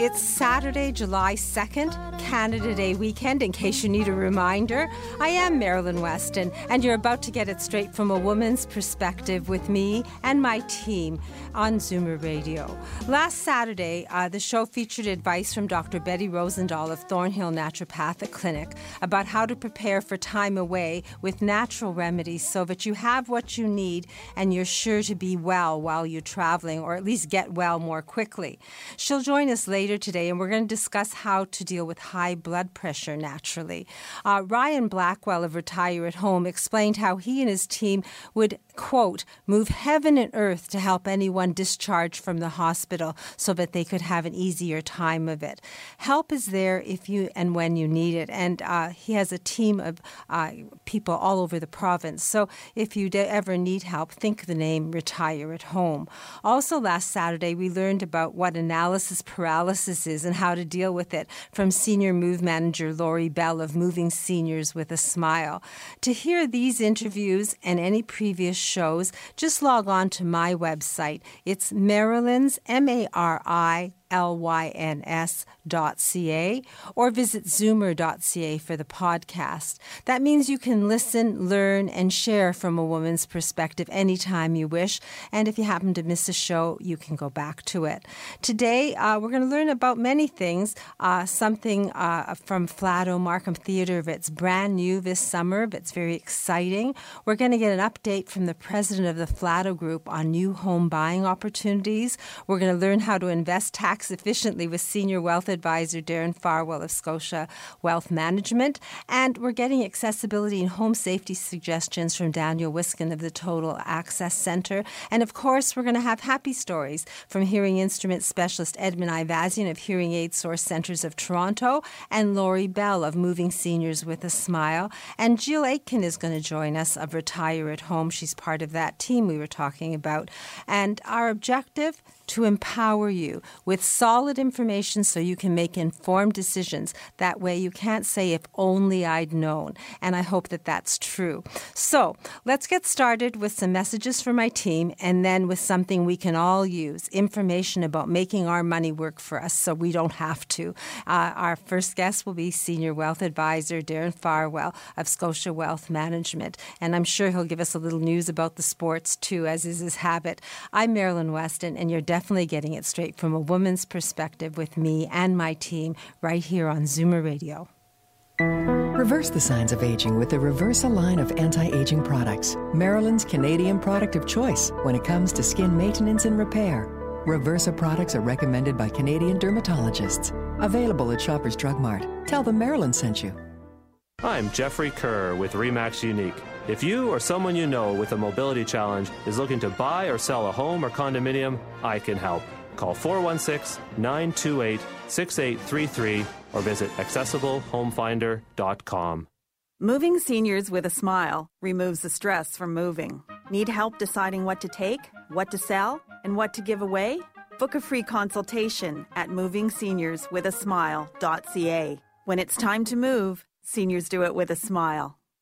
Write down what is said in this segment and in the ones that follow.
It's Saturday, July 2nd, Canada Day weekend, in case you need a reminder. I am Marilyn Weston, and you're about to get it straight from a woman's perspective with me and my team on Zoomer Radio. Last Saturday, uh, the show featured advice from Dr. Betty Rosendahl of Thornhill Naturopathic Clinic about how to prepare for time away with natural remedies so that you have what you need and you're sure to be well while you're traveling, or at least get well more quickly. She'll join us later today, and we're going to discuss how to deal with high blood pressure naturally. Uh, Ryan Blackwell of Retire at Home explained how he and his team would, quote, move heaven and earth to help anyone discharged from the hospital so that they could have an easier time of it. Help is there if you and when you need it, and uh, he has a team of uh, people all over the province. So if you ever need help, think the name Retire at Home. Also, last Saturday, we learned about what analysis paralysis is and how to deal with it from Senior Move Manager Lori Bell of Moving Seniors with a Smile. To hear these interviews and any previous shows, just log on to my website. It's Marilyn's, M A R I lyns.ca or visit zoomer.ca for the podcast. That means you can listen, learn, and share from a woman's perspective anytime you wish. And if you happen to miss a show, you can go back to it. Today, uh, we're going to learn about many things. Uh, something uh, from Flato Markham Theatre that's brand new this summer, that's very exciting. We're going to get an update from the president of the Flato Group on new home buying opportunities. We're going to learn how to invest tax tax efficiently with Senior Wealth Advisor Darren Farwell of Scotia Wealth Management. And we're getting accessibility and home safety suggestions from Daniel Wiskin of the Total Access Center. And of course, we're going to have happy stories from hearing instrument specialist Edmund Ivazian of Hearing Aid Source Centers of Toronto and Lori Bell of Moving Seniors with a Smile. And Jill Aitken is going to join us of Retire at Home. She's part of that team we were talking about. And our objective to empower you with solid information so you can make informed decisions. That way, you can't say, if only I'd known. And I hope that that's true. So, let's get started with some messages for my team and then with something we can all use information about making our money work for us so we don't have to. Uh, our first guest will be Senior Wealth Advisor Darren Farwell of Scotia Wealth Management. And I'm sure he'll give us a little news about the sports too, as is his habit. I'm Marilyn Weston, and you're definitely getting it straight from a woman's perspective with me and my team right here on Zoomer Radio. Reverse the signs of aging with the Reversa line of anti aging products, Marilyn's Canadian product of choice when it comes to skin maintenance and repair. Reversa products are recommended by Canadian dermatologists. Available at Shoppers Drug Mart. Tell them Maryland sent you. I'm Jeffrey Kerr with Remax Unique. If you or someone you know with a mobility challenge is looking to buy or sell a home or condominium, I can help. Call 416 928 6833 or visit accessiblehomefinder.com. Moving seniors with a smile removes the stress from moving. Need help deciding what to take, what to sell, and what to give away? Book a free consultation at movingseniorswithasmile.ca. When it's time to move, seniors do it with a smile.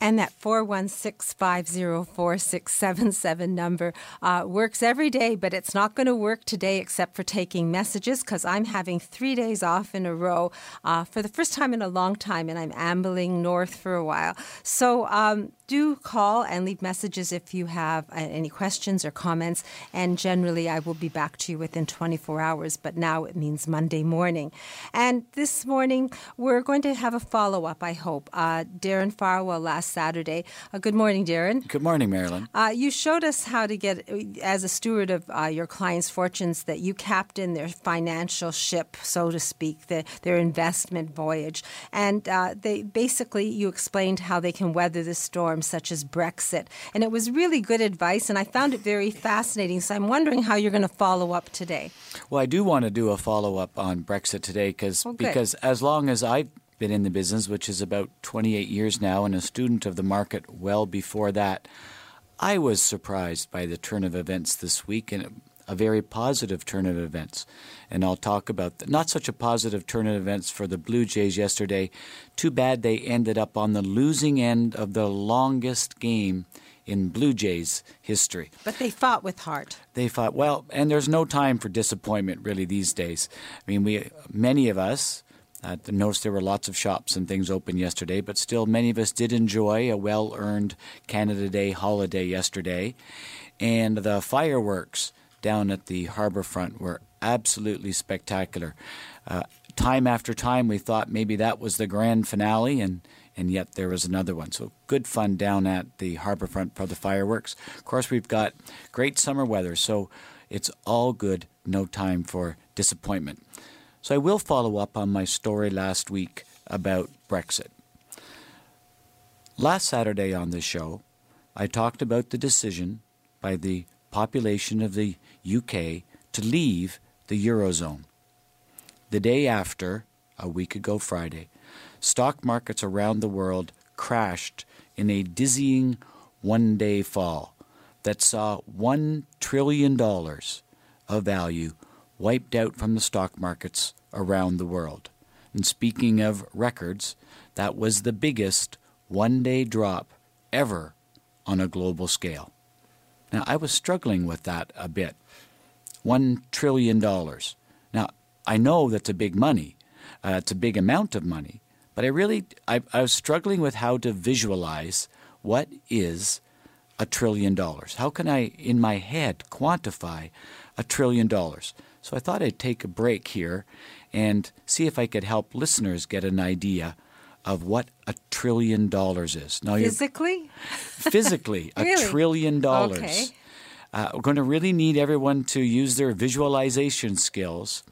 And that 416 504 6677 number uh, works every day, but it's not going to work today except for taking messages because I'm having three days off in a row uh, for the first time in a long time, and I'm ambling north for a while. So um, do call and leave messages if you have uh, any questions or comments. And generally, I will be back to you within 24 hours, but now it means Monday morning. And this morning, we're going to have a follow up, I hope. Uh, Darren Farwell last Saturday. Uh, good morning, Darren. Good morning, Marilyn. Uh, you showed us how to get, as a steward of uh, your clients' fortunes, that you captain their financial ship, so to speak, the, their investment voyage. And uh, they basically, you explained how they can weather the storm, such as Brexit. And it was really good advice, and I found it very fascinating. So I'm wondering how you're going to follow up today. Well, I do want to do a follow up on Brexit today cause, good. because as long as I've been in the business, which is about 28 years now, and a student of the market well before that, I was surprised by the turn of events this week and a very positive turn of events. And I'll talk about the, not such a positive turn of events for the Blue Jays yesterday. Too bad they ended up on the losing end of the longest game in Blue Jays history. But they fought with heart. they fought well, and there's no time for disappointment really these days. I mean, we many of us uh, noticed there were lots of shops and things open yesterday, but still many of us did enjoy a well-earned Canada Day holiday yesterday, and the fireworks down at the harbor front were absolutely spectacular. Uh, time after time, we thought maybe that was the grand finale, and and yet there was another one. So good fun down at the harbor front for the fireworks. Of course, we've got great summer weather, so it's all good. No time for disappointment. So I will follow up on my story last week about Brexit. Last Saturday on the show, I talked about the decision by the population of the UK to leave the Eurozone. The day after, a week ago Friday, stock markets around the world crashed in a dizzying one day fall that saw $1 trillion of value wiped out from the stock markets around the world. And speaking of records, that was the biggest one day drop ever on a global scale. Now, I was struggling with that a bit. $1 trillion. Now, I know that's a big money, uh, it's a big amount of money, but I really I, I was struggling with how to visualize what is a trillion dollars. How can I, in my head, quantify a trillion dollars? So I thought I'd take a break here and see if I could help listeners get an idea of what a trillion dollars is. Now, Physically? physically a Really? trillion dollars. Okay. Uh, we're going to really need everyone to use their visualization skills,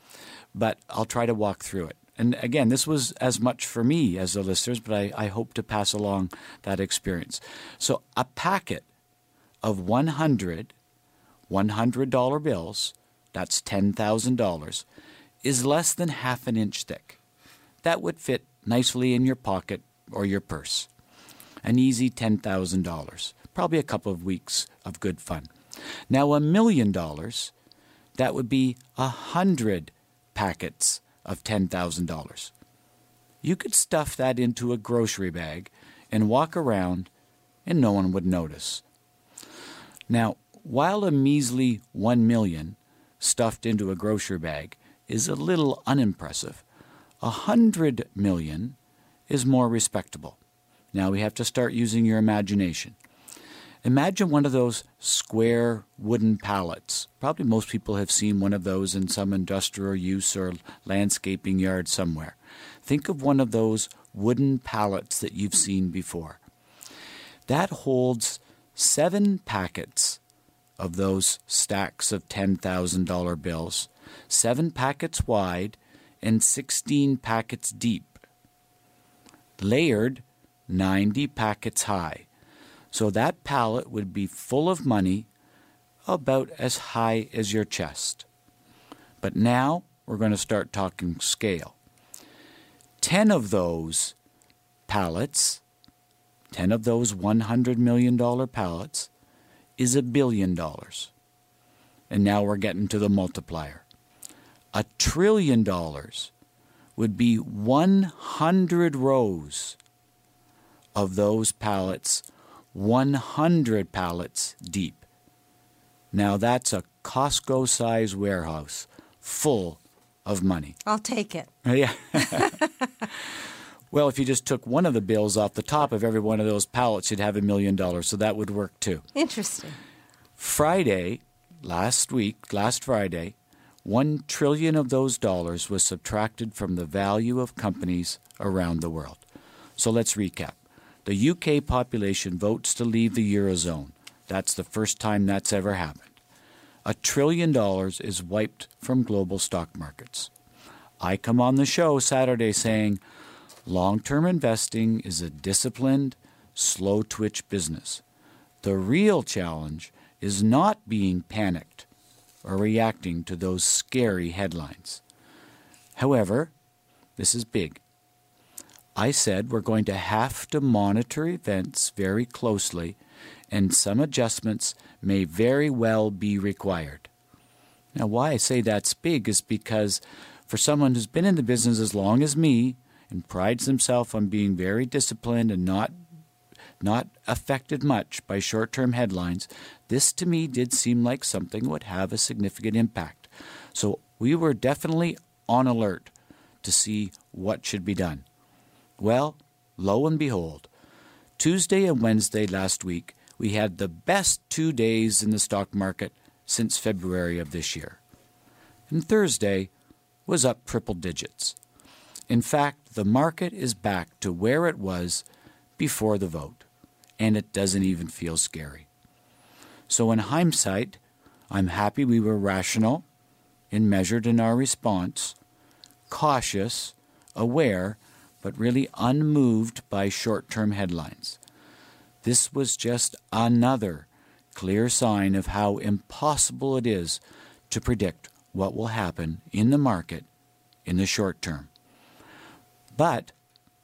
but I'll try to walk through it. And again, this was as much for me as the listeners, but I, I hope to pass along that experience. So, a packet of 100 $100 bills, that's $10,000, is less than half an inch thick. That would fit nicely in your pocket or your purse. An easy $10,000, probably a couple of weeks of good fun. Now, a million dollars, that would be a hundred packets of $10,000. You could stuff that into a grocery bag and walk around, and no one would notice. Now, while a measly one million stuffed into a grocery bag is a little unimpressive, a hundred million is more respectable. Now we have to start using your imagination. Imagine one of those square wooden pallets. Probably most people have seen one of those in some industrial use or landscaping yard somewhere. Think of one of those wooden pallets that you've seen before. That holds seven packets of those stacks of $10,000 bills, seven packets wide and 16 packets deep, layered 90 packets high. So that pallet would be full of money about as high as your chest. But now we're going to start talking scale. 10 of those pallets, 10 of those $100 million pallets, is a billion dollars. And now we're getting to the multiplier. A trillion dollars would be 100 rows of those pallets 100 pallets deep. Now that's a Costco size warehouse full of money. I'll take it. Yeah. well, if you just took one of the bills off the top of every one of those pallets, you'd have a million dollars. So that would work too. Interesting. Friday, last week, last Friday, one trillion of those dollars was subtracted from the value of companies around the world. So let's recap. The UK population votes to leave the Eurozone. That's the first time that's ever happened. A trillion dollars is wiped from global stock markets. I come on the show Saturday saying long term investing is a disciplined, slow twitch business. The real challenge is not being panicked or reacting to those scary headlines. However, this is big. I said we're going to have to monitor events very closely, and some adjustments may very well be required. Now, why I say that's big is because for someone who's been in the business as long as me and prides himself on being very disciplined and not not affected much by short term headlines, this to me did seem like something would have a significant impact. So we were definitely on alert to see what should be done. Well, lo and behold, Tuesday and Wednesday last week, we had the best two days in the stock market since February of this year. And Thursday was up triple digits. In fact, the market is back to where it was before the vote, and it doesn't even feel scary. So, in hindsight, I'm happy we were rational and measured in our response, cautious, aware, but really unmoved by short term headlines. This was just another clear sign of how impossible it is to predict what will happen in the market in the short term. But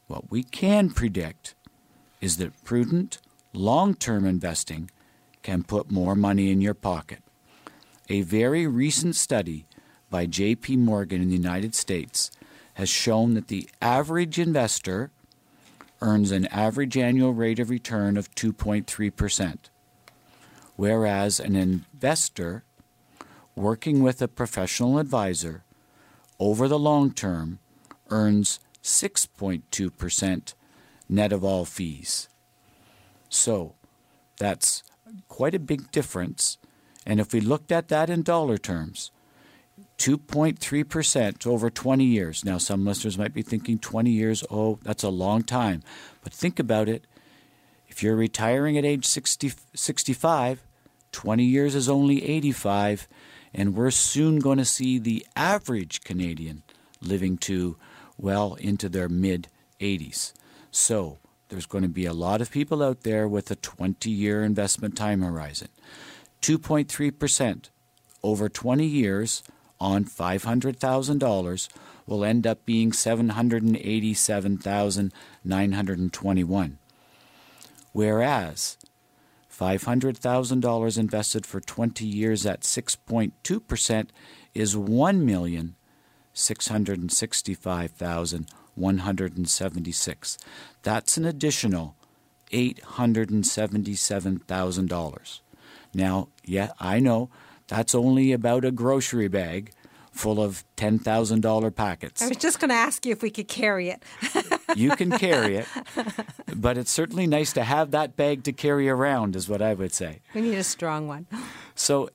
what we can predict is that prudent, long term investing can put more money in your pocket. A very recent study by JP Morgan in the United States has shown that the average investor earns an average annual rate of return of 2.3%, whereas an investor working with a professional advisor over the long term earns 6.2% net of all fees. So that's quite a big difference. And if we looked at that in dollar terms, 2.3% over 20 years. Now, some listeners might be thinking 20 years, oh, that's a long time. But think about it. If you're retiring at age 60, 65, 20 years is only 85, and we're soon going to see the average Canadian living to, well, into their mid 80s. So, there's going to be a lot of people out there with a 20 year investment time horizon. 2.3% over 20 years on $500,000 will end up being 787,921, Whereas $500,000 invested for 20 years at 6.2% is 1,665,176. That's an additional $877,000. Now, yeah, I know that's only about a grocery bag full of $10,000 packets. I was just going to ask you if we could carry it. you can carry it, but it's certainly nice to have that bag to carry around is what I would say. We need a strong one. So,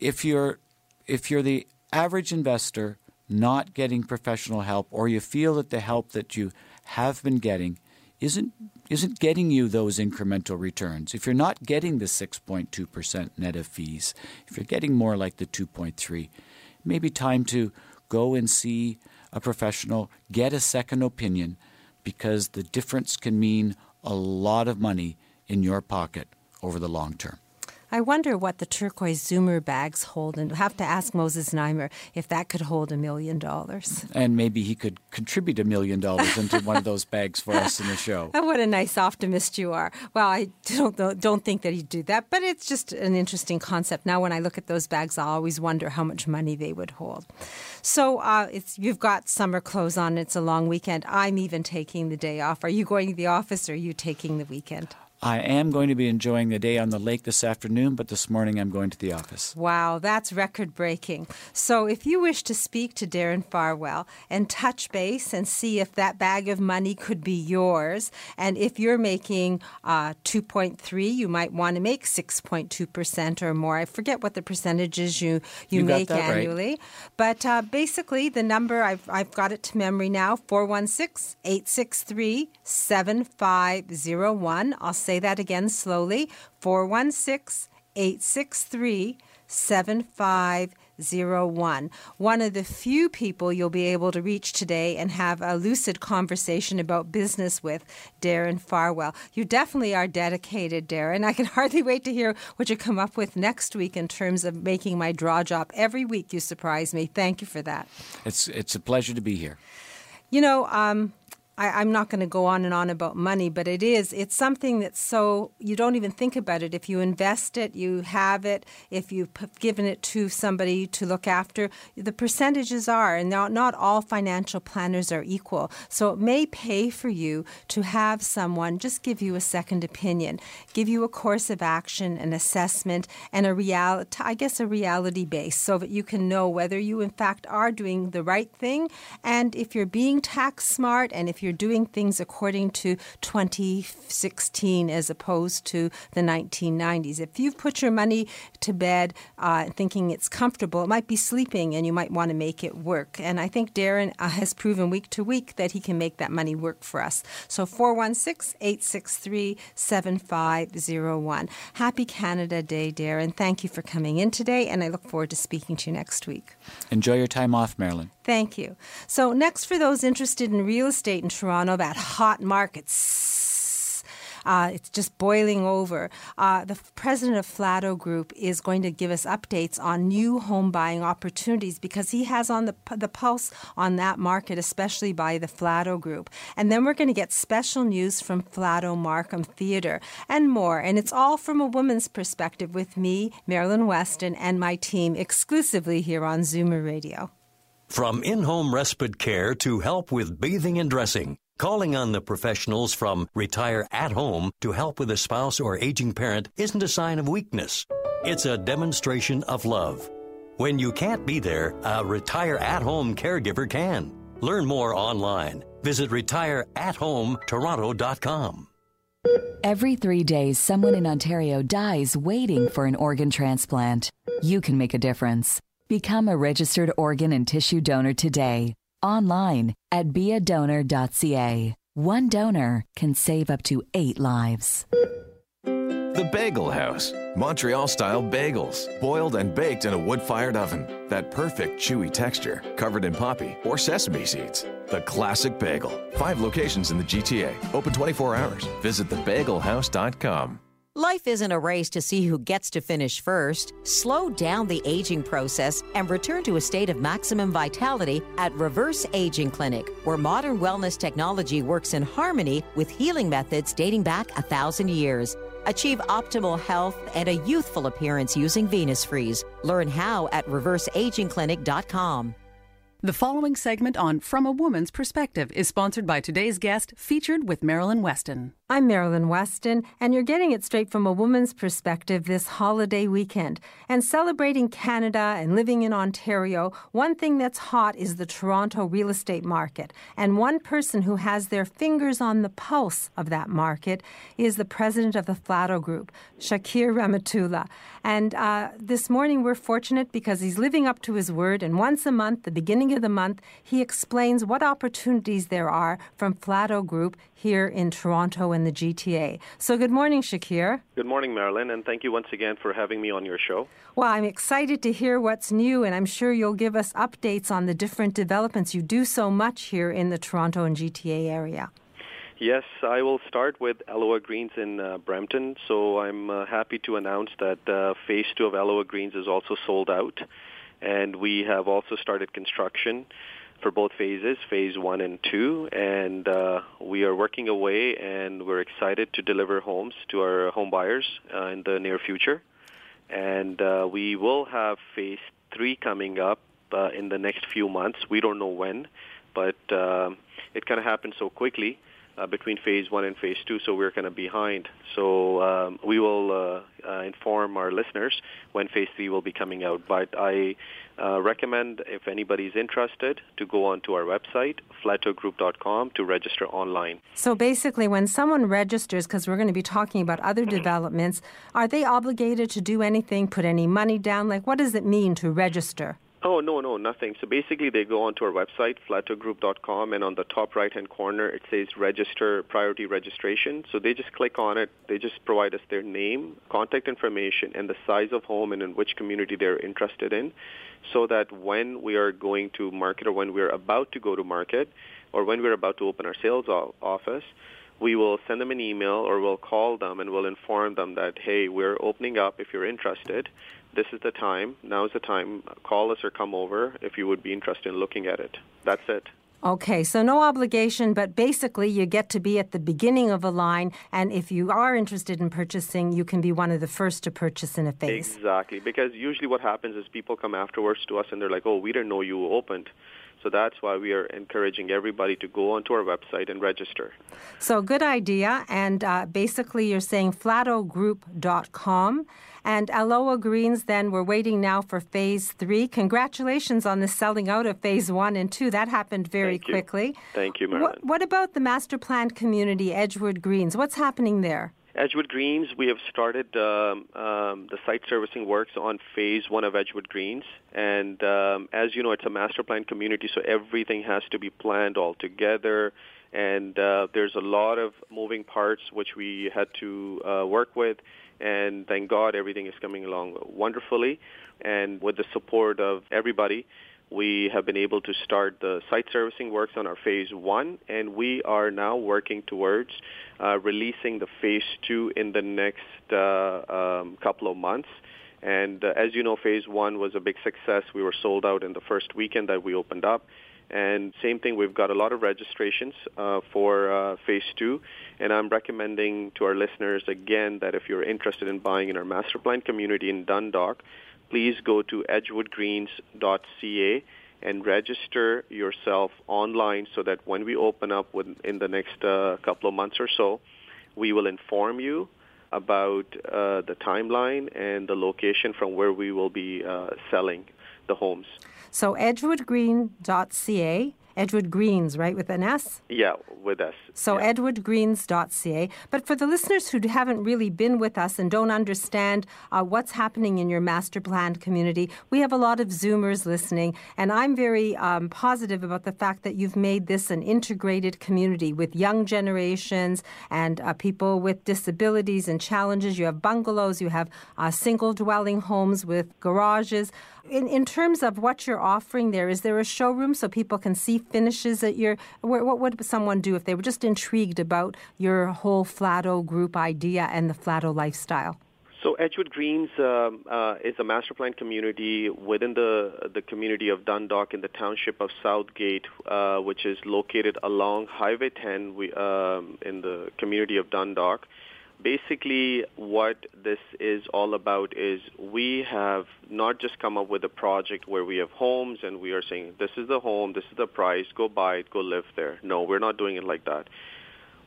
if you're if you're the average investor not getting professional help or you feel that the help that you have been getting isn't isn't getting you those incremental returns. If you're not getting the 6.2% net of fees, if you're getting more like the 2.3, maybe time to go and see a professional, get a second opinion because the difference can mean a lot of money in your pocket over the long term. I wonder what the turquoise Zoomer bags hold, and have to ask Moses Znaimer if that could hold a million dollars. And maybe he could contribute a million dollars into one of those bags for us in the show. Oh, what a nice optimist you are. Well, I don't don't think that he'd do that, but it's just an interesting concept. Now, when I look at those bags, I always wonder how much money they would hold. So uh, it's you've got summer clothes on. It's a long weekend. I'm even taking the day off. Are you going to the office or are you taking the weekend? I am going to be enjoying the day on the lake this afternoon, but this morning I'm going to the office. Wow, that's record breaking. So, if you wish to speak to Darren Farwell and touch base and see if that bag of money could be yours, and if you're making uh, 2.3, you might want to make 6.2% or more. I forget what the percentages you, you, You make that right. annually. But uh, basically, the number, I've, I've got it to memory now 416 863 7501. I'll say that again slowly 416 863 7501. One of the few people you'll be able to reach today and have a lucid conversation about business with, Darren Farwell. You definitely are dedicated, Darren. I can hardly wait to hear what you come up with next week in terms of making my draw job. Every week you surprise me. Thank you for that. It's, it's a pleasure to be here. You know, um, I, I'm not going to go on and on about money, but it is. It's something that's so you don't even think about it. If you invest it, you have it. If you've given it to somebody to look after, the percentages are, and not, not all financial planners are equal. So it may pay for you to have someone just give you a second opinion, give you a course of action, an assessment, and a reality, I guess, a reality base, so that you can know whether you in fact are doing the right thing, and if you're being tax smart, and if you're doing things according to 2016 as opposed to the 1990s. If you've put your money to bed uh, thinking it's comfortable, it might be sleeping, and you might want to make it work. And I think Darren uh, has proven week to week that he can make that money work for us. So 416 863 7501. Happy Canada Day, Darren. Thank you for coming in today, and I look forward to speaking to you next week. Enjoy your time off, Marilyn. Thank you. So, next, for those interested in real estate in Toronto, that hot market. Uh, it's just boiling over. Uh, the president of Flato Group is going to give us updates on new home buying opportunities because he has on the, the pulse on that market, especially by the Flato Group. And then we're going to get special news from Flato Markham Theatre and more. And it's all from a woman's perspective with me, Marilyn Weston, and my team exclusively here on Zoomer Radio. From in home respite care to help with bathing and dressing, calling on the professionals from Retire at Home to help with a spouse or aging parent isn't a sign of weakness. It's a demonstration of love. When you can't be there, a Retire at Home caregiver can. Learn more online. Visit retireathometoronto.com. Every three days, someone in Ontario dies waiting for an organ transplant. You can make a difference. Become a registered organ and tissue donor today, online at beadonor.ca. One donor can save up to eight lives. The Bagel House. Montreal style bagels, boiled and baked in a wood fired oven. That perfect chewy texture, covered in poppy or sesame seeds. The classic bagel. Five locations in the GTA, open 24 hours. Visit thebagelhouse.com. Life isn't a race to see who gets to finish first. Slow down the aging process and return to a state of maximum vitality at Reverse Aging Clinic, where modern wellness technology works in harmony with healing methods dating back a thousand years. Achieve optimal health and a youthful appearance using Venus Freeze. Learn how at reverseagingclinic.com. The following segment on From a Woman's Perspective is sponsored by today's guest, featured with Marilyn Weston. I'm Marilyn Weston, and you're getting it straight from a woman's perspective this holiday weekend. And celebrating Canada and living in Ontario, one thing that's hot is the Toronto real estate market. And one person who has their fingers on the pulse of that market is the president of the Flato Group, Shakir Rehmatullah. And uh, this morning we're fortunate because he's living up to his word, and once a month, the beginning of the month, he explains what opportunities there are from Flato Group here in Toronto and the GTA. So, good morning, Shakir. Good morning, Marilyn, and thank you once again for having me on your show. Well, I'm excited to hear what's new, and I'm sure you'll give us updates on the different developments. You do so much here in the Toronto and GTA area. Yes, I will start with Aloha Greens in uh, Brampton. So I'm uh, happy to announce that uh, phase two of Aloha Greens is also sold out, and we have also started construction for both phases, phase one and two, and uh, we are working away, and we're excited to deliver homes to our home buyers uh, in the near future, and uh, we will have phase three coming up in the next few months. We don't know when, but it kind of happened so quickly uh, between phase one and phase two, so we're kind of behind. So um, we will uh, uh, inform our listeners when phase three will be coming out. But I uh, recommend, if anybody's interested, to go onto our website, flatogroup.com, to register online. So basically, when someone registers, because we're going to be talking about other developments, are they obligated to do anything, put any money down? Like, what does it mean to register? Oh, no, no, nothing. So basically, they go onto our website, flatogroup.com, and on the top right-hand corner, it says register, priority registration. So they just click on it. They just provide us their name, contact information, and the size of home and in which community they're interested in, so that when we are going to market or when we're about to go to market or when we're about to open our sales office, we will send them an email or we'll call them and we'll inform them that, hey, we're opening up if you're interested this is the time, now is the time, call us or come over if you would be interested in looking at it. That's it. Okay, so no obligation, but basically you get to be at the beginning of a line, and if you are interested in purchasing, you can be one of the first to purchase in a phase. Exactly, because usually what happens is people come afterwards to us and they're like, oh, we didn't know you opened. So that's why we are encouraging everybody to go onto our website and register. So good idea. And uh, basically, you're saying flatogroup.com. And Aloha Greens, then we're waiting now for phase three. Congratulations on the selling out of phase one and two. That happened very Thank quickly. Thank you, Marilyn. What, what about the master planned community, Edgewood Greens? What's happening there? Edgewood Greens, we have started um, um, the site servicing works on phase one of Edgewood Greens. And um, as you know, it's a master plan community, so everything has to be planned all together. And uh, there's a lot of moving parts which we had to uh, work with. And thank God everything is coming along wonderfully. And with the support of everybody, we have been able to start the site servicing works on our phase one, and we are now working towards uh, releasing the phase two in the next uh, um, couple of months. And uh, as you know, phase one was a big success. We were sold out in the first weekend that we opened up. And same thing, we've got a lot of registrations uh, for uh, phase two. And I'm recommending to our listeners again that if you're interested in buying in our master plan community in Dundalk, please go to edgewoodgreens.ca and register yourself online so that when we open up in the next uh, couple of months or so, we will inform you about uh, the timeline and the location from where we will be uh, selling the homes. So edgewoodgreen.ca Edgewood Greens, right, with an S? Yeah, with us. So yeah. edgewoodgreens.ca. But for the listeners who haven't really been with us and don't understand uh, what's happening in your master planned community, we have a lot of Zoomers listening, and I'm very um, positive about the fact that you've made this an integrated community with young generations and uh, people with disabilities and challenges. You have bungalows, you have uh, single dwelling homes with garages. In, in terms of what you're offering there, is there a showroom so people can see finishes that you're? What would someone do if they were just intrigued about your whole Flato group idea and the Flato lifestyle? So Edgewood Greens um, uh, is a master plan community within the the community of Dundalk in the township of Southgate, uh, which is located along Highway 10 we, um, in the community of Dundalk basically what this is all about is we have not just come up with a project where we have homes and we are saying this is the home, this is the price, go buy it, go live there. No, we're not doing it like that.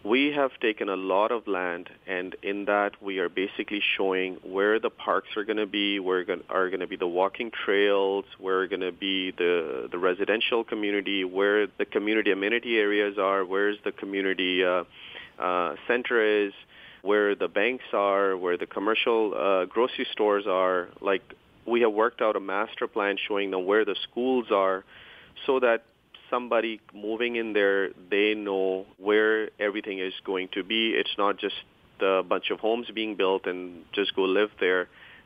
We have taken a lot of land, and in that we are basically showing where the parks are going to be, where are going to be the walking trails, where are going to be the the residential community, where the community amenity areas are, where's the community uh, uh, center is, where the banks are, where the commercial uh, grocery stores are. Like we have worked out a master plan showing them where the schools are, so that somebody moving in there, they know where everything is going to be. It's not just a bunch of homes being built and just go live there.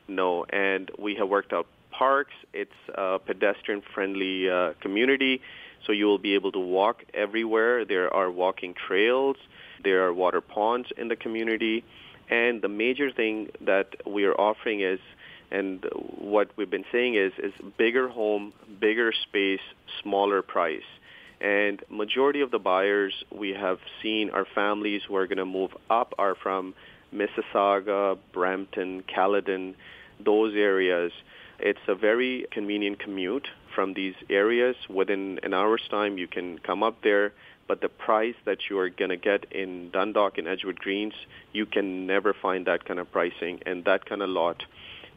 No, and we have worked out parks. It's a pedestrian-friendly uh, community. So you will be able to walk everywhere. There are walking trails. There are water ponds in the community. And the major thing that we are offering is, and what we've been saying is, is bigger home, bigger space, smaller price. And majority of the buyers we have seen are families who are going to move up are from Mississauga, Brampton, Caledon, those areas. It's a very convenient commute from these areas. Within an hour's time, you can come up there. But the price that you are going to get in Dundalk and Edgewood Greens, you can never find that kind of pricing and that kind of lot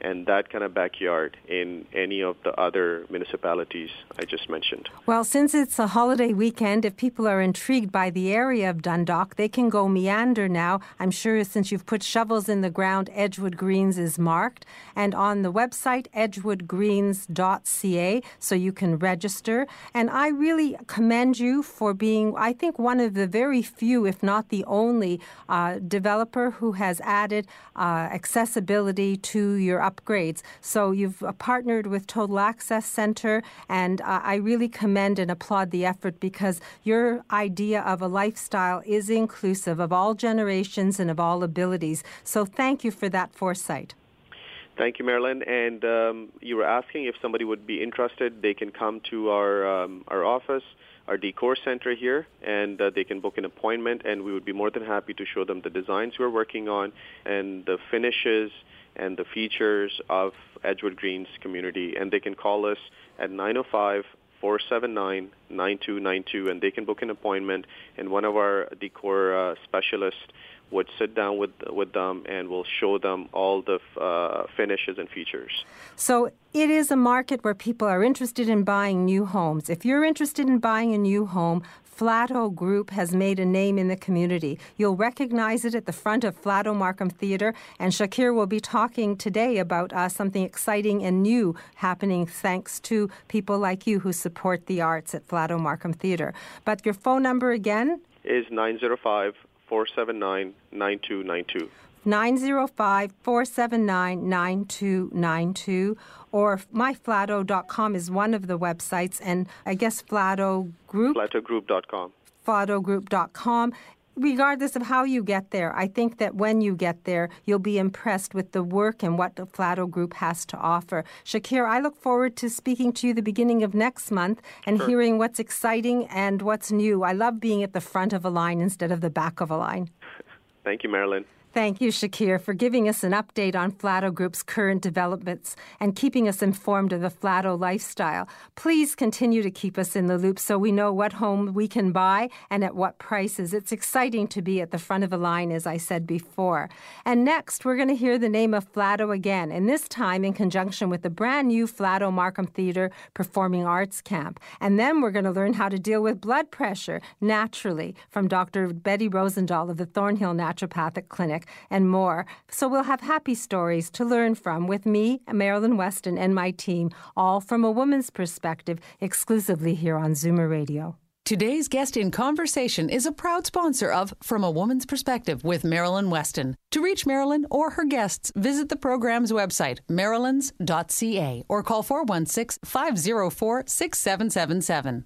and that kind of backyard in any of the other municipalities I just mentioned. Well, since it's a holiday weekend, if people are intrigued by the area of Dundalk, they can go meander now. I'm sure since you've put shovels in the ground, Edgewood Greens is marked. And on the website, edgewoodgreens.ca, so you can register. And I really commend you for being, I think, one of the very few, if not the only, uh, developer who has added uh, accessibility to your upgrades. So you've uh, partnered with Total Access Center, and uh, I really commend and applaud the effort because your idea of a lifestyle is inclusive of all generations and of all abilities. So thank you for that foresight. Thank you, Marilyn. And um, you were asking if somebody would be interested, they can come to our um, our office, our decor center here, and uh, they can book an appointment. And we would be more than happy to show them the designs we're working on and the finishes and the features of Edgewood Greens community. And they can call us at 905 479 9292 and they can book an appointment and one of our decor uh, specialists would sit down with with them and will show them all the uh, finishes and features. So it is a market where people are interested in buying new homes. If you're interested in buying a new home, Flato Group has made a name in the community. You'll recognize it at the front of Flato Markham Theatre, and Shakir will be talking today about uh, something exciting and new happening thanks to people like you who support the arts at Flato Markham Theatre. But your phone number again? Is 905 479 9292. 905 479 9292 or myflato.com is one of the websites, and I guess Flato Group. FlatoGroup.com. FlatoGroup.com. Regardless of how you get there, I think that when you get there, you'll be impressed with the work and what the Flato Group has to offer. Shakir, I look forward to speaking to you the beginning of next month and Sure. hearing what's exciting and what's new. I love being at the front of a line instead of the back of a line. Thank you, Marilyn. Thank you, Shakir, for giving us an update on Flato Group's current developments and keeping us informed of the Flato lifestyle. Please continue to keep us in the loop so we know what home we can buy and at what prices. It's exciting to be at the front of the line, as I said before. And next, we're going to hear the name of Flato again, and this time in conjunction with the brand new Flato Markham Theatre Performing Arts Camp. And then we're going to learn how to deal with blood pressure naturally from Dr. Betty Rosendahl of the Thornhill Naturopathic Clinic and more. So we'll have happy stories to learn from with me, Marilyn Weston, and my team, all from a woman's perspective, exclusively here on Zoomer Radio. Today's guest in conversation is a proud sponsor of From a Woman's Perspective with Marilyn Weston. To reach Marilyn or her guests, visit the program's website, marilyns.ca, or call 416 504 6777.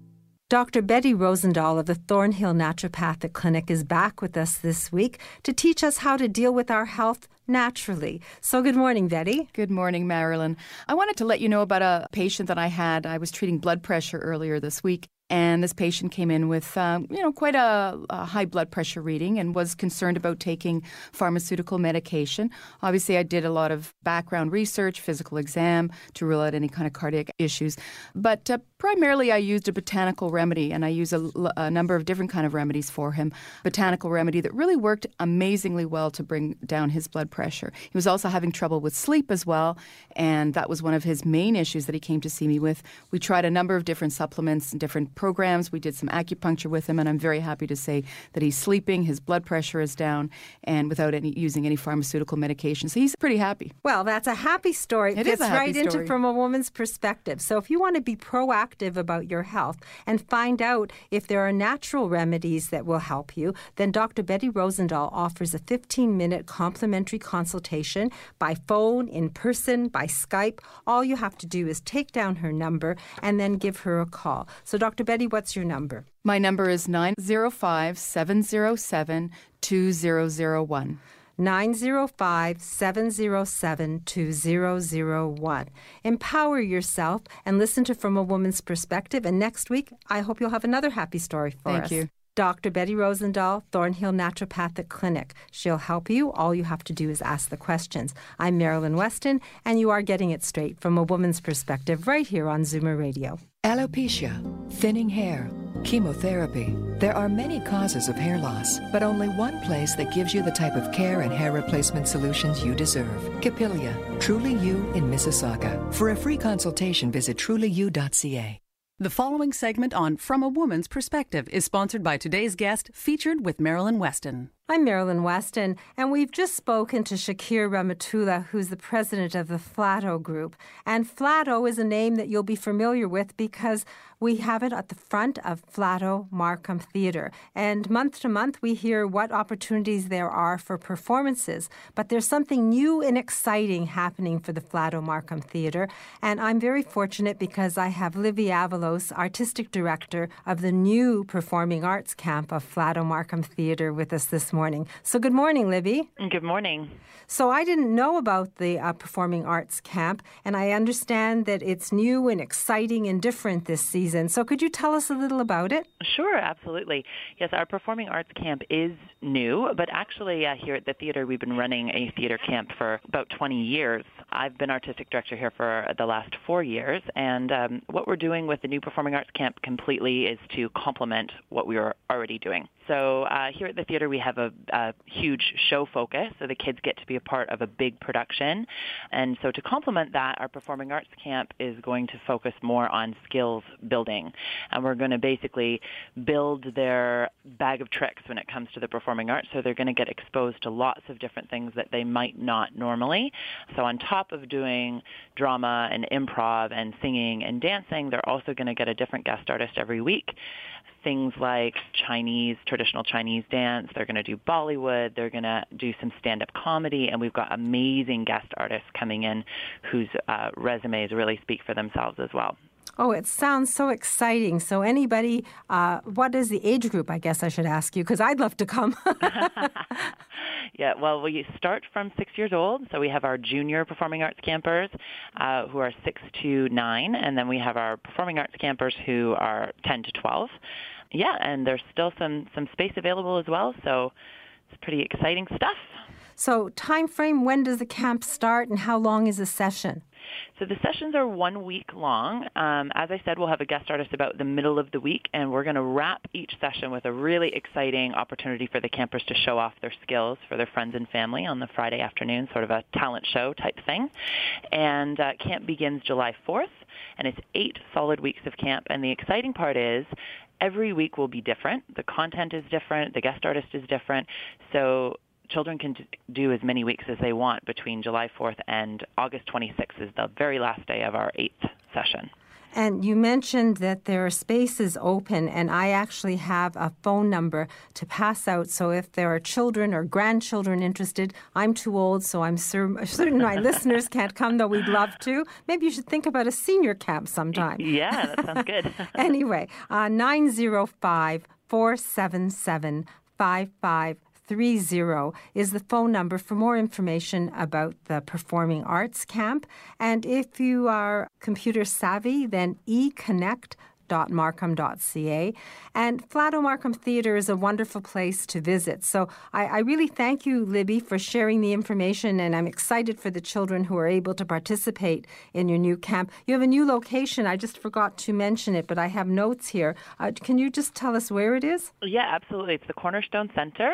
Dr. Betty Rosendahl of the Thornhill Naturopathic Clinic is back with us this week to teach us how to deal with our health naturally. So, good morning, Betty. Good morning, Marilyn. I wanted to let you know about a patient that I had. I was treating blood pressure earlier this week, and this patient came in with, um, you know, quite a, a high blood pressure reading and was concerned about taking pharmaceutical medication. Obviously, I did a lot of background research, physical exam to rule out any kind of cardiac issues. But uh, primarily I used a botanical remedy, and I use a, a number of different kind of remedies for him. Botanical remedy that really worked amazingly well to bring down his blood pressure. He was also having trouble with sleep as well, and that was one of his main issues that he came to see me with. We tried a number of different supplements and different programs. We did some acupuncture with him, and I'm very happy to say that he's sleeping, his blood pressure is down, and without any using any pharmaceutical medication. So he's pretty happy. Well, that's a happy story. It Fits is a happy into story. from a woman's perspective. So if you want to be proactive about your health and find out if there are natural remedies that will help you, then Dr. Betty Rosendahl offers a 15-minute complimentary consultation by phone, in person, by Skype. All you have to do is take down her number and then give her a call. So Dr. Betty, what's your number? My number is 905 707 2001. 905 707 2001. Empower yourself and listen to From a Woman's Perspective. And next week, I hope you'll have another happy story for Thank us. you. Dr. Betty Rosendahl, Thornhill Naturopathic Clinic. She'll help you. All you have to do is ask the questions. I'm Marilyn Weston, and you are getting it straight from a woman's perspective right here on Zoomer Radio. Alopecia, thinning hair, chemotherapy. There are many causes of hair loss, but only one place that gives you the type of care and hair replacement solutions you deserve. Capilia, Truly You in Mississauga. For a free consultation, visit trulyu.ca. The following segment on From a Woman's Perspective is sponsored by today's guest, featured with Marilyn Weston. I'm Marilyn Weston, and we've just spoken to Shakir Rehmatullah, who's the president of the Flato Group. And Flato is a name that you'll be familiar with because we have it at the front of Flato Markham Theatre. And month to month, we hear what opportunities there are for performances. But there's something new and exciting happening for the Flato Markham Theatre. And I'm very fortunate because I have Libby Avalos, artistic director of the new performing arts camp of Flato Markham Theatre, with us this morning. So, good morning, Libby. Good morning. So, I didn't know about the uh, performing arts camp, and I understand that it's new and exciting and different this season. So, could you tell us a little about it? Sure, absolutely. Yes, our performing arts camp is new, but actually, uh, here at the theater, we've been running a theater camp for about 20 years. I've been artistic director here for the last four years, and um, what we're doing with the new performing arts camp completely is to complement what we were already doing. So uh, here at the theater, we have a, a huge show focus, so the kids get to be a part of a big production. And so to complement that, our performing arts camp is going to focus more on skills building. And we're going to basically build their bag of tricks when it comes to the performing arts. So they're going to get exposed to lots of different things that they might not normally. So on top of doing drama and improv and singing and dancing, they're also going to get a different guest artist every week things like Chinese, traditional Chinese dance. They're going to do Bollywood. They're going to do some stand-up comedy. And we've got amazing guest artists coming in whose uh, resumes really speak for themselves as well. Oh, it sounds so exciting. So, anybody, uh, what is the age group? I guess I should ask you because I'd love to come. yeah, well, we start from six years old. So, we have our junior performing arts campers uh, who are six to nine, and then we have our performing arts campers who are 10 to 12. Yeah, and there's still some, some space available as well. So, it's pretty exciting stuff. So, time frame, when does the camp start and how long is a session? So the sessions are one week long. Um, as I said, we'll have a guest artist about the middle of the week, and we're going to wrap each session with a really exciting opportunity for the campers to show off their skills for their friends and family on the Friday afternoon, sort of a talent show type thing. And uh, camp begins July 4th, and it's eight solid weeks of camp. And the exciting part is every week will be different. The content is different. The guest artist is different. So children can do as many weeks as they want between July 4th and August 26th is the very last day of our eighth session. And you mentioned that there are spaces open, and I actually have a phone number to pass out. So if there are children or grandchildren interested, I'm too old, so I'm sur- certain my listeners can't come, though we'd love to. Maybe you should think about a senior camp sometime. Yeah, that sounds good. anyway, uh, 905 477 5530 is the phone number for more information about the Performing Arts Camp. And if you are computer savvy, then econnect.ca camp.markham.ca. And Flato Markham Theatre is a wonderful place to visit. So I, I really thank you, Libby, for sharing the information, and I'm excited for the children who are able to participate in your new camp. You have a new location. I just forgot to mention it, but I have notes here. Uh, can you just tell us where it is? Yeah, absolutely. It's the Cornerstone Center,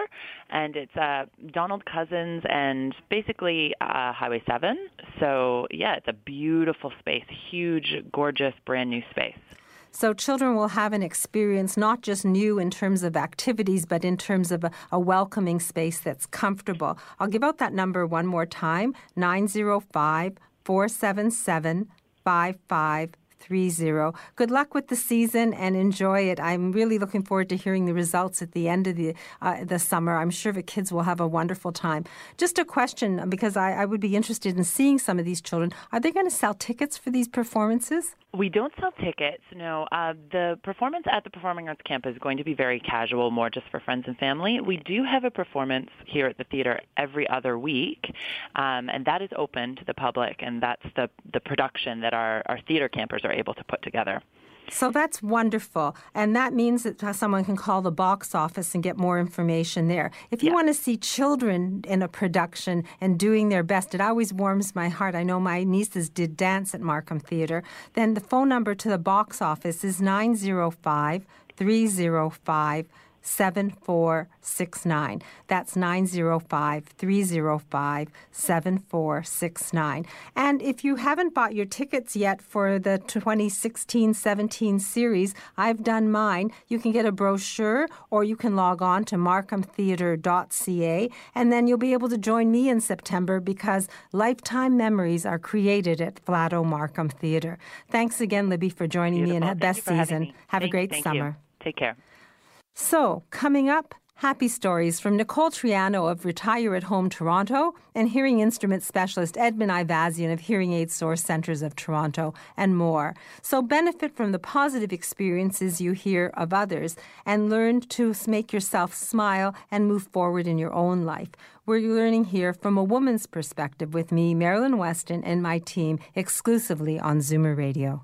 and it's uh, Donald Cousins and basically uh, Highway 7. So, yeah, it's a beautiful space, huge, gorgeous, brand new space. So children will have an experience not just new in terms of activities, but in terms of a, a, welcoming space that's comfortable. I'll give out that number one more time 905 477 5530. Good luck with the season and enjoy it. I'm really looking forward to hearing the results at the end of the uh, the summer. I'm sure the kids will have a wonderful time. Just a question, because I, I would be interested in seeing some of these children. Are they going to sell tickets for these performances? We don't sell tickets. No, uh, the performance at the Performing Arts Camp is going to be very casual, more just for friends and family. We do have a performance here at the theater every other week, um, and that is open to the public, and that's the the production that our our theater campers are able to put together. So that's wonderful. And that means that uh, someone can call the box office and get more information there. If you yeah. want to see children in a production and doing their best, it always warms my heart. I know my nieces did dance at Markham Theatre. Then the phone number to the box office is 905 305 7469. That's 905 305 7469. And if you haven't bought your tickets yet for the 2016 17 series, I've done mine. You can get a brochure or you can log on to markhamtheatre.ca and then you'll be able to join me in September because lifetime memories are created at Flato Markham Theatre. Thanks again, Libby, for joining Beautiful. me and have best season. Have thank, a great summer. You. Take care. So, coming up, happy stories from Nicole Triano of Retire at Home Toronto and hearing instrument specialist Edmund Ivazian of Hearing Aid Source Centres of Toronto, and more. So, benefit from the positive experiences you hear of others and learn to make yourself smile and move forward in your own life. We're learning here from a woman's perspective with me, Marilyn Weston, and my team exclusively on Zoomer Radio.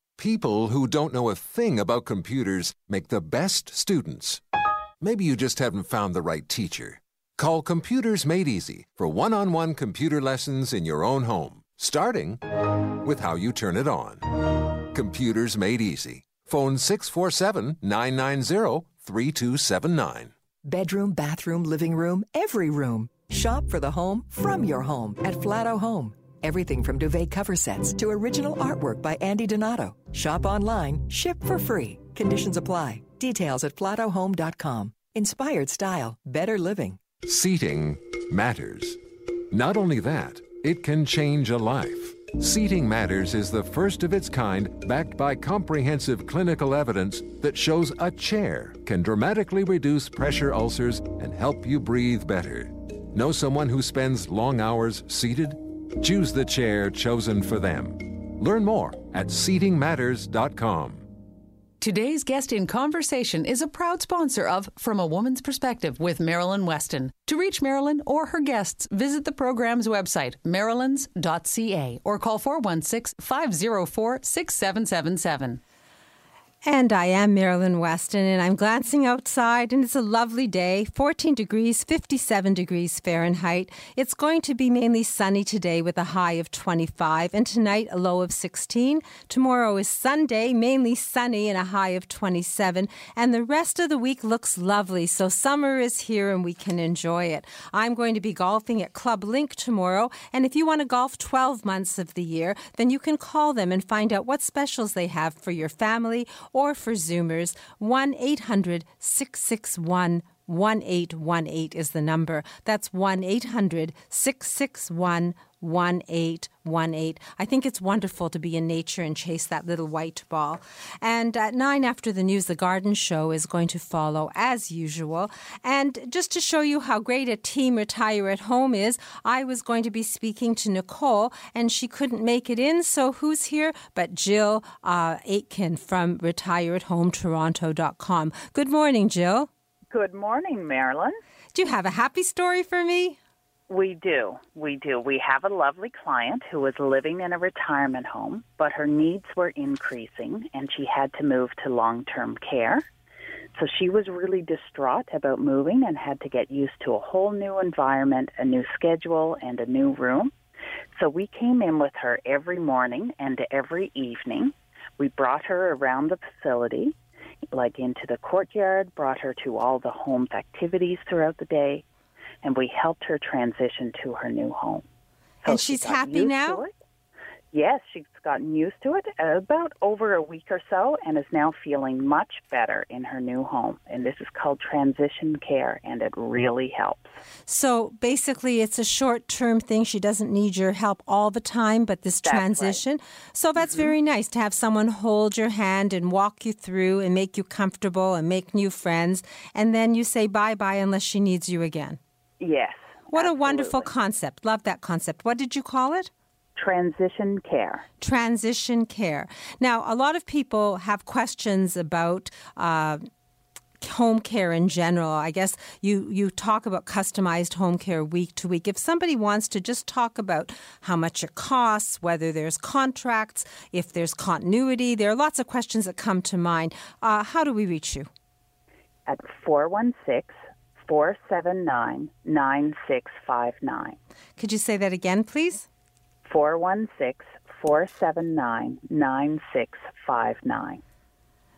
People who don't know a thing about computers make the best students. Maybe you just haven't found the right teacher. Call Computers Made Easy for one on one computer lessons in your own home, starting with how you turn it on. Computers Made Easy. Phone 647 990 3279. Bedroom, bathroom, living room, every room. Shop for the home from your home at Flato Home. Everything from duvet cover sets to original artwork by Andy Donato. Shop online, ship for free. Conditions apply. Details at flatohome.com. Inspired style, better living. Seating matters. Not only that, it can change a life. Seating Matters is the first of its kind, backed by comprehensive clinical evidence that shows a chair can dramatically reduce pressure ulcers and help you breathe better. Know someone who spends long hours seated? Choose the chair chosen for them. Learn more at seatingmatters.com. Today's guest in conversation is a proud sponsor of From a Woman's Perspective with Marilyn Weston. To reach Marilyn or her guests, visit the program's website, marilyns.ca, or call 416 504 6777. And I am Marilyn Weston, and I'm glancing outside, and it's a lovely day 14 degrees, 57 degrees Fahrenheit. It's going to be mainly sunny today with a high of 25, and tonight a low of 16. Tomorrow is Sunday, mainly sunny and a high of 27, and the rest of the week looks lovely. So summer is here and we can enjoy it. I'm going to be golfing at Club Link tomorrow, and if you want to golf 12 months of the year, then you can call them and find out what specials they have for your family or for Zoomers, 1 800 661 1818 is the number. That's 1 800 661 1818. I think it's wonderful to be in nature and chase that little white ball. And at nine after the news, the garden show is going to follow as usual. And just to show you how great a team Retire at Home is, I was going to be speaking to Nicole, and she couldn't make it in. So who's here but Jill uh, Aitken from RetireAtHomeToronto.com. Good morning, Jill. Good morning, Marilyn. Do you have a happy story for me? We do. We do. We have a lovely client who was living in a retirement home, but her needs were increasing and she had to move to long term care. So she was really distraught about moving and had to get used to a whole new environment, a new schedule, and a new room. So we came in with her every morning and every evening. We brought her around the facility, like into the courtyard, brought her to all the home's activities throughout the day, and we helped her transition to her new home. So and she's she happy now? Yes, she's gotten used to it about over a week or so and is now feeling much better in her new home. And this is called transition care, and it really helps. So basically, it's a short term thing. She doesn't need your help all the time, but this that's transition. Right. So that's mm-hmm. very nice to have someone hold your hand and walk you through and make you comfortable and make new friends. And then you say bye bye unless she needs you again. Yes. What absolutely. a wonderful concept. Love that concept. What did you call it? Transition care. Transition care. Now, a lot of people have questions about. Uh, home care in general. I guess you, you talk about customized home care week to week. If somebody wants to just talk about how much it costs, whether there's contracts, if there's continuity, there are lots of questions that come to mind. Uh, how do we reach you? At 416 479 9659. Could you say that again, please? 416 479 9659.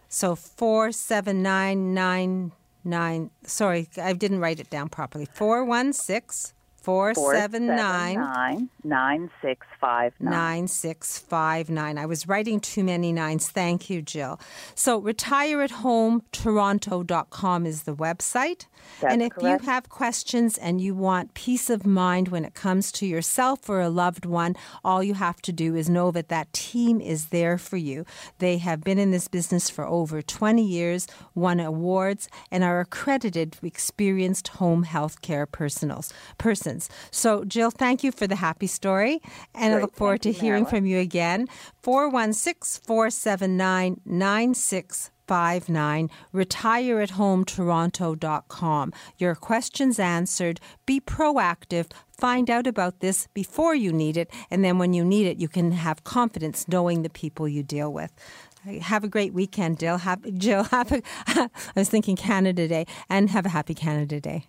So 47999. Sorry, I didn't write it down properly. 416 479 9659. 9659. I was writing too many nines. Thank you, Jill. So, retireatHomeToronto.com is the website. That's and if correct. you have questions and you want peace of mind when it comes to yourself or a loved one, all you have to do is know that that team is there for you. They have been in this business for over 20 years, won awards, and are accredited experienced home health care personals, persons. So, Jill, thank you for the happy story, and Great. I look forward thank to you, hearing from you again. 416 479 9659. RetireAtHomeToronto.com. Your questions answered. Be proactive. Find out about this before you need it, and then when you need it, you can have confidence knowing the people you deal with. Have a great weekend, Jill. Have, Jill, have a, I was thinking Canada Day, and have a happy Canada Day.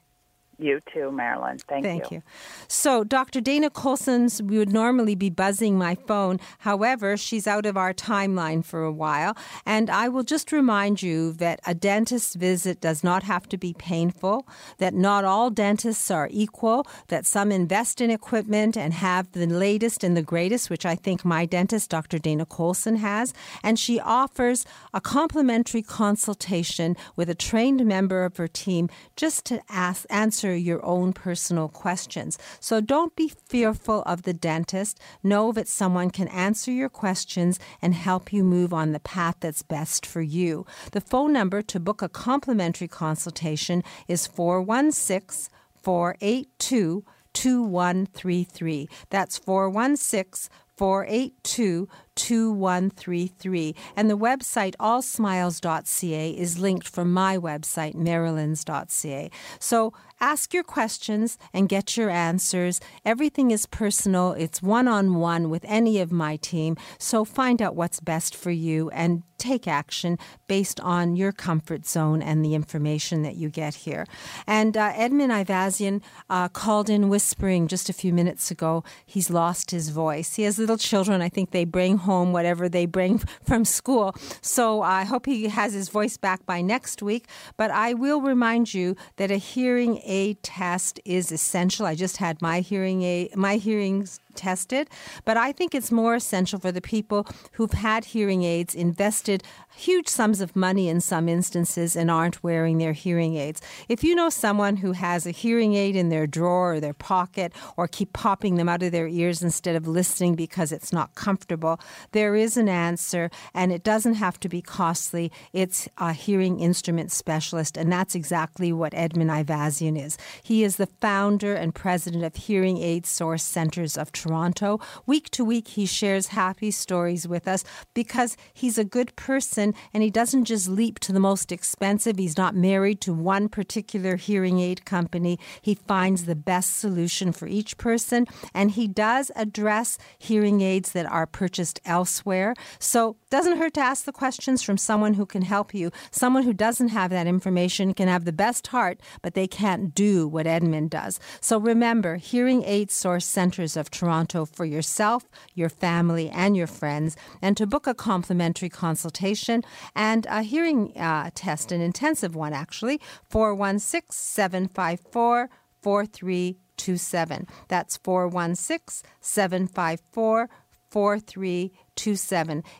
You too, Marilyn. Thank, Thank you. So, Dr. Dana Colson's, we would normally be buzzing my phone. However, she's out of our timeline for a while. And I will just remind you that a dentist visit does not have to be painful, that not all dentists are equal, that some invest in equipment and have the latest and the greatest, which I think my dentist, Dr. Dana Colson, has. And she offers a complimentary consultation with a trained member of her team just to ask, answer your own personal questions. So don't be fearful of the dentist. Know that someone can answer your questions and help you move on the path that's best for you. The phone number to book a complimentary consultation is 416 482 2133. That's 416 482 2133. And the website allsmiles.ca is linked from my website, marilyns.ca. So ask your questions and get your answers. Everything is personal, it's one on one with any of my team. So find out what's best for you and take action based on your comfort zone and the information that you get here. And uh, Edmund Ivazian uh, called in whispering just a few minutes ago. He's lost his voice. He has little children. I think they bring home whatever they bring from school. So I hope he has his voice back by next week. But I will remind you that a hearing aid test is essential. I just had my hearing aid, my hearing tested. But I think it's more essential for the people who've had hearing aids, invested huge sums of money in some instances, and aren't wearing their hearing aids. If you know someone who has a hearing aid in their drawer or their pocket, or keep popping them out of their ears instead of listening because it's not comfortable, there is an answer, and it doesn't have to be costly. It's a hearing instrument specialist, and that's exactly what Edmund Ivazian is. He is the founder and president of Hearing Aid Source Centers of Toronto. Week to week, he shares happy stories with us because he's a good person and he doesn't just leap to the most expensive. He's not married to one particular hearing aid company. He finds the best solution for each person, and he does address hearing aids that are purchased elsewhere. So, doesn't hurt to ask the questions from someone who can help you. Someone who doesn't have that information can have the best heart, but they can't do what Edmund does. So remember, Hearing Aid Source Centers of Toronto for yourself, your family, and your friends, and to book a complimentary consultation and a hearing uh, test, an intensive one actually, 416 754 4327. That's 416 754 4327.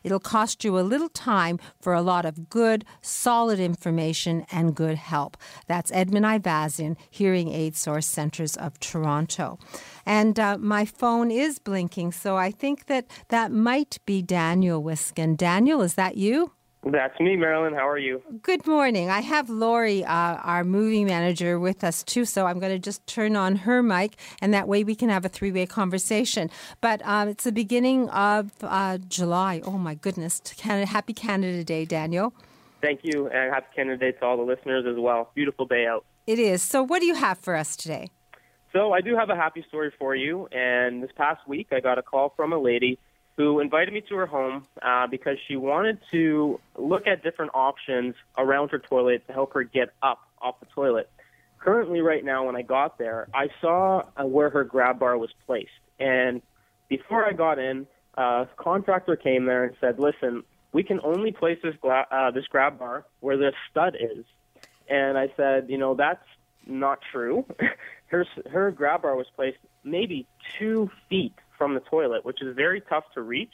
It'll cost you a little time for a lot of good, solid information and good help. That's Edmund Ivazian, Hearing Aid Source Centers of Toronto. And uh, my phone is blinking, so I think that that might be Daniel Wiskin. Daniel, is that you? That's me, Marilyn. How are you? Good morning. I have Lori, uh, our movie manager, with us too, so I'm going to just turn on her mic, and that way we can have a three way conversation. But um, it's the beginning of uh, July. Oh, my goodness. Canada, happy Canada Day, Daniel. Thank you, and happy Canada Day to all the listeners as well. Beautiful day out. It is. So, what do you have for us today? So, I do have a happy story for you. And this past week, I got a call from a lady who invited me to her home uh, because she wanted to look at different options around her toilet to help her get up off the toilet. Currently, right now, when I got there, I saw uh, where her grab bar was placed. And before I got in, uh, a contractor came there and said, listen, we can only place this, gla- uh, this grab bar where the stud is. And I said, you know, that's not true. her, her grab bar was placed maybe two feet from the toilet, which is very tough to reach.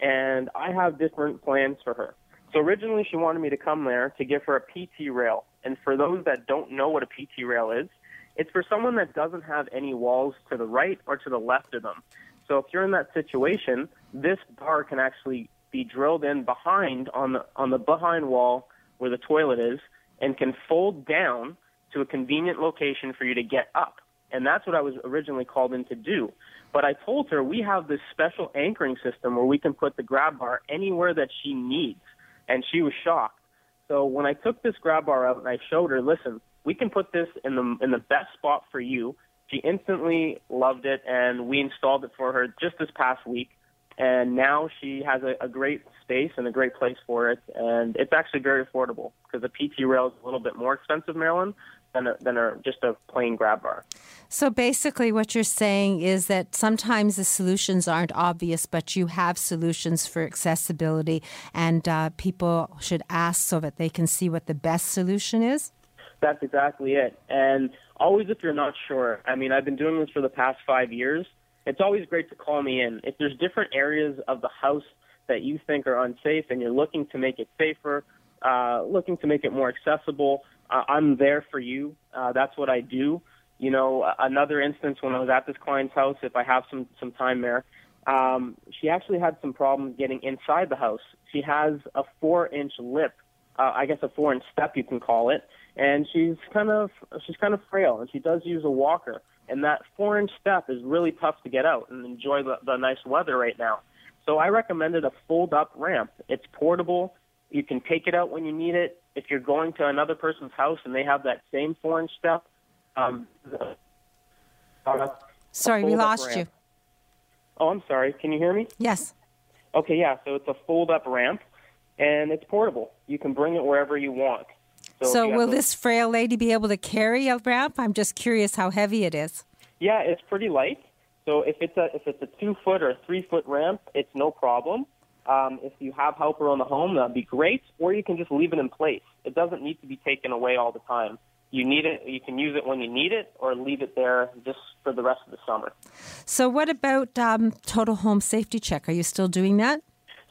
And I have different plans for her. So originally, she wanted me to come there to give her a PT rail. And for those that don't know what a PT rail is, it's for someone that doesn't have any walls to the right or to the left of them. So if you're in that situation, this bar can actually be drilled in behind on the on the behind wall where the toilet is and can fold down to a convenient location for you to get up. And that's what I was originally called in to do. But I told her we have this special anchoring system where we can put the grab bar anywhere that she needs. And she was shocked. So when I took this grab bar out and I showed her, listen, we can put this in the in the best spot for you. She instantly loved it, and we installed it for her just this past week. And now she has a, a great space and a great place for it, and it's actually very affordable because the PT rail is a little bit more expensive, Marilyn, than a, than a, just a plain grab bar. So basically, what you're saying is that sometimes the solutions aren't obvious, but you have solutions for accessibility, and uh, people should ask so that they can see what the best solution is? That's exactly it. And always, if you're not sure, I mean, I've been doing this for the past five years. It's always great to call me in. If there's different areas of the house that you think are unsafe and you're looking to make it safer, uh, looking to make it more accessible, uh, I'm there for you. Uh, that's what I do. You know, another instance when I was at this client's house, if I have some some time there, um, she actually had some problems getting inside the house. She has a four inch lip, uh, I guess a four inch step you can call it, and she's kind of she's kind of frail, and she does use a walker. And that four inch step is really tough to get out and enjoy the, the nice weather right now. So I recommended a fold up ramp. It's portable. You can take it out when you need it. If you're going to another person's house and they have that same inch step, um, uh, sorry, we lost ramp. you. Oh, I'm sorry. Can you hear me? Yes. Okay, yeah. So it's a fold up ramp and it's portable. You can bring it wherever you want. So, so will this frail lady be able to carry a ramp? I'm just curious how heavy it is. Yeah, it's pretty light. So if it's a if it's a two foot or three foot ramp, it's no problem. Um, if you have helper on the home, that'd be great. Or you can just leave it in place. It doesn't need to be taken away all the time. you need it, you can use it when you need it, or leave it there just for the rest of the summer. So, what about um, Total Home Safety Check? Are you still doing that?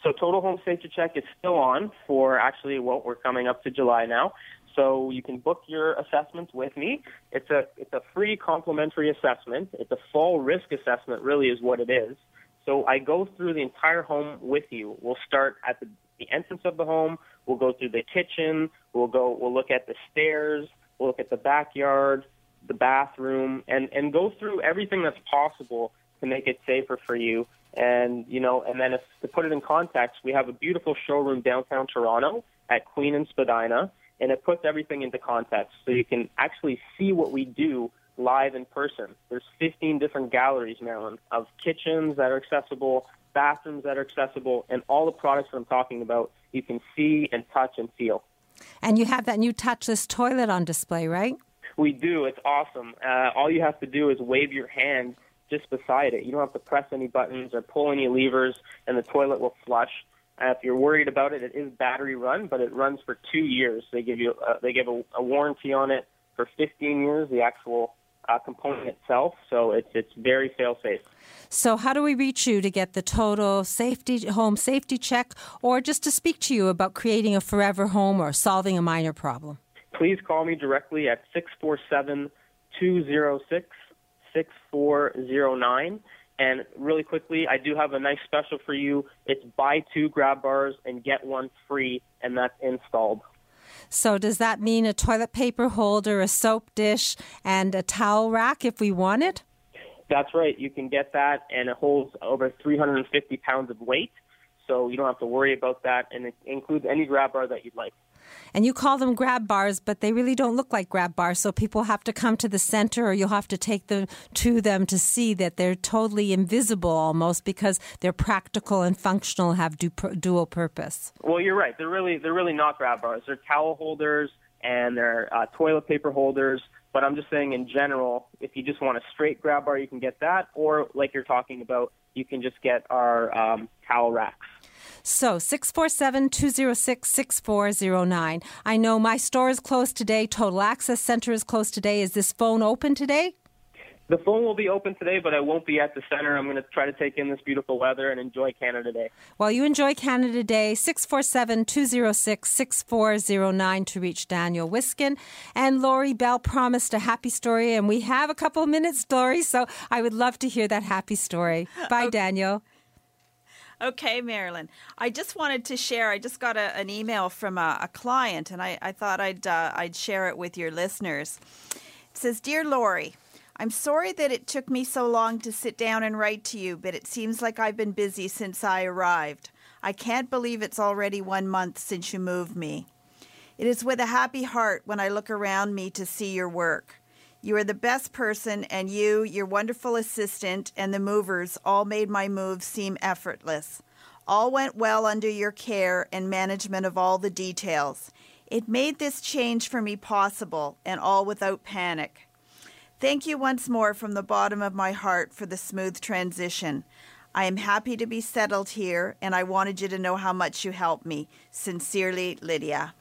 So, Total Home Safety Check is still on for actually what we're coming up to July now. So you can book your assessments with me. It's a it's a free complimentary assessment. It's a full risk assessment, really, is what it is. So I go through the entire home with you. We'll start at the, the entrance of the home. We'll go through the kitchen. We'll go. We'll look at the stairs. We'll look at the backyard, the bathroom, and and go through everything that's possible to make it safer for you. And you know, and then if, to put it in context, we have a beautiful showroom downtown Toronto at Queen and Spadina, and it puts everything into context, so you can actually see what we do live in person. There's 15 different galleries, now of kitchens that are accessible, bathrooms that are accessible, and all the products that I'm talking about you can see and touch and feel. And you have that new touchless toilet on display, right? We do. It's awesome. Uh, all you have to do is wave your hand just beside it. You don't have to press any buttons or pull any levers, and the toilet will flush. Uh, if you're worried about it, it is battery run, but it runs for two years. They give you uh, they give a, a warranty on it for 15 years. The actual uh, component itself, so it's it's very fail safe. So, how do we reach you to get the total safety home safety check, or just to speak to you about creating a forever home or solving a minor problem? Please call me directly at 647 206 6409. And really quickly, I do have a nice special for you. It's buy two grab bars and get one free, and that's installed. So, does that mean a toilet paper holder, a soap dish, and a towel rack if we want it? That's right. You can get that, and it holds over 350 pounds of weight. So, you don't have to worry about that, and it includes any grab bar that you'd like. And you call them grab bars, but they really don't look like grab bars. So people have to come to the center, or you'll have to take them to them to see that they're totally invisible almost because they're practical and functional, have du- dual purpose. Well, you're right. They're really they're really not grab bars. They're towel holders and they're uh, toilet paper holders. But I'm just saying, in general, if you just want a straight grab bar, you can get that, or like you're talking about, you can just get our um, towel racks. So 647 206 6409. I know my store is closed today. Total Access Center is closed today. Is this phone open today? The phone will be open today, but I won't be at the center. I'm going to try to take in this beautiful weather and enjoy Canada Day. Well, you enjoy Canada Day. 647 206 6409 to reach Daniel Wiskin. And Lori Bell promised a happy story, and we have a couple of minutes, Lori, so I would love to hear that happy story. Bye, okay. Daniel. Okay, Marilyn. I just wanted to share. I just got a, an email from a, a, client, and I, I thought I'd uh, I'd share it with your listeners. It says, "Dear Lori, I'm sorry that it took me so long to sit down and write to you, but it seems like I've been busy since I arrived. I can't believe it's already one month since you moved me. It is with a happy heart when I look around me to see your work." You are the best person, and you, your wonderful assistant, and the movers all made my move seem effortless. All went well under your care and management of all the details. It made this change for me possible, and all without panic. Thank you once more from the bottom of my heart for the smooth transition. I am happy to be settled here, and I wanted you to know how much you helped me. Sincerely, Lydia.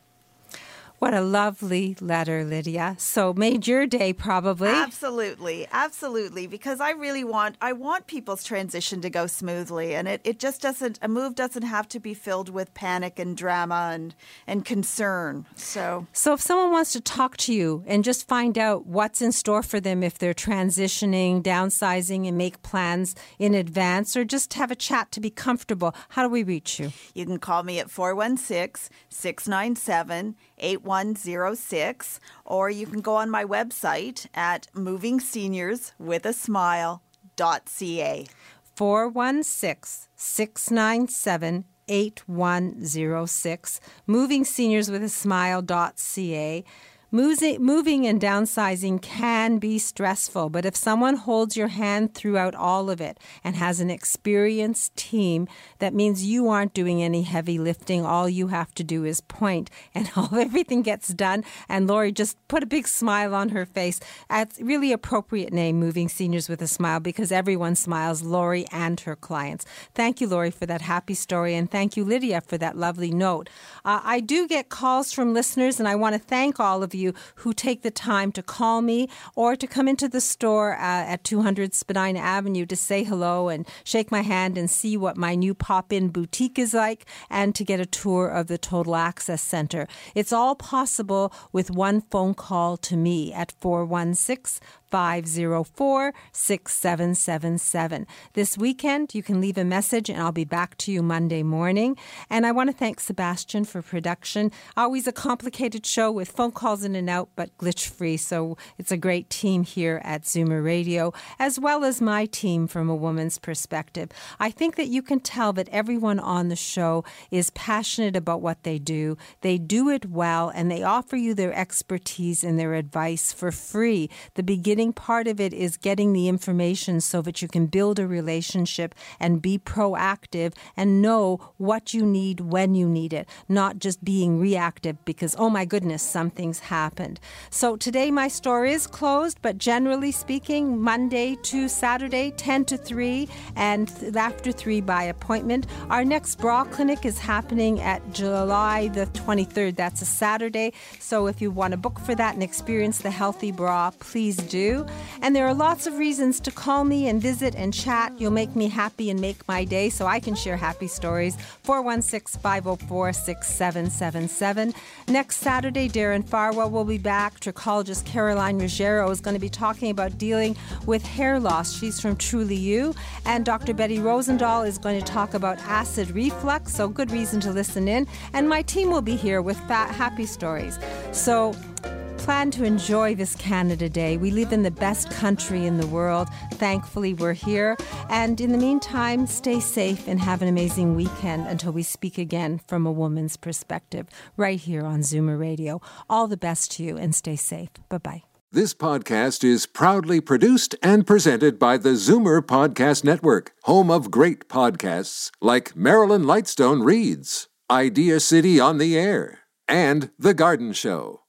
What a lovely letter, Lydia. So made your day probably. Absolutely. Absolutely. Because I really want I want people's transition to go smoothly and it, it just doesn't a move doesn't have to be filled with panic and drama and, and concern. So So if someone wants to talk to you and just find out what's in store for them if they're transitioning, downsizing and make plans in advance or just have a chat to be comfortable, how do we reach you? You can call me at 416 697 8106, or you can go on my website at movingseniorswithasmile.ca. 416 697 8106, movingseniorswithasmile.ca. Moving and downsizing can be stressful, but if someone holds your hand throughout all of it and has an experienced team, that means you aren't doing any heavy lifting. All you have to do is point and all everything gets done. And Lori just put a big smile on her face. It's really appropriate name, Moving Seniors with a Smile, because everyone smiles, Lori and her clients. Thank you, Lori, for that happy story, and thank you, Lydia, for that lovely note. Uh, I do get calls from listeners, and I want to thank all of you you who take the time to call me or to come into the store uh, at 200 Spadina Avenue to say hello and shake my hand and see what my new pop in boutique is like and to get a tour of the Total Access Center. It's all possible with one phone call to me at 416 504 6777. This weekend, you can leave a message and I'll be back to you Monday morning. And I want to thank Sebastian for production. Always a complicated show with phone calls in and out, but glitch free. So it's a great team here at Zoomer Radio, as well as my team from a woman's perspective. I think that you can tell that everyone on the show is passionate about what they do. They do it well and they offer you their expertise and their advice for free. The beginning beginning part of it is getting the information so that you can build a relationship and be proactive and know what you need when you need it, not just being reactive because, oh my goodness, something's happened. So today my store is closed, but generally speaking, Monday to Saturday, 10 to 3, and after 3 by appointment. Our next bra clinic is happening at July the 23rd. That's a Saturday. So if you want to book for that and experience the healthy bra, please And there are lots of reasons to call me and visit and chat. You'll make me happy and make my day so I can share happy stories. 416 504 6777. Next Saturday, Darren Farwell will be back. Trichologist Caroline Ruggiero is going to be talking about dealing with hair loss. She's from Truly You. And Dr. Betty Rosendahl is going to talk about acid reflux, so good reason to listen in. And my team will be here with fat, happy stories. So plan to enjoy this Canada Day. We live in the best country in the world. Thankfully, we're here. And in the meantime, stay safe and have an amazing weekend until we speak again from a woman's perspective, right here on Zoomer Radio. All the best to you and stay safe. Bye bye. This podcast is proudly produced and presented by the Zoomer Podcast Network, home of great podcasts like Marilyn Lightstone Reads, Idea City on the Air, and The Garden Show.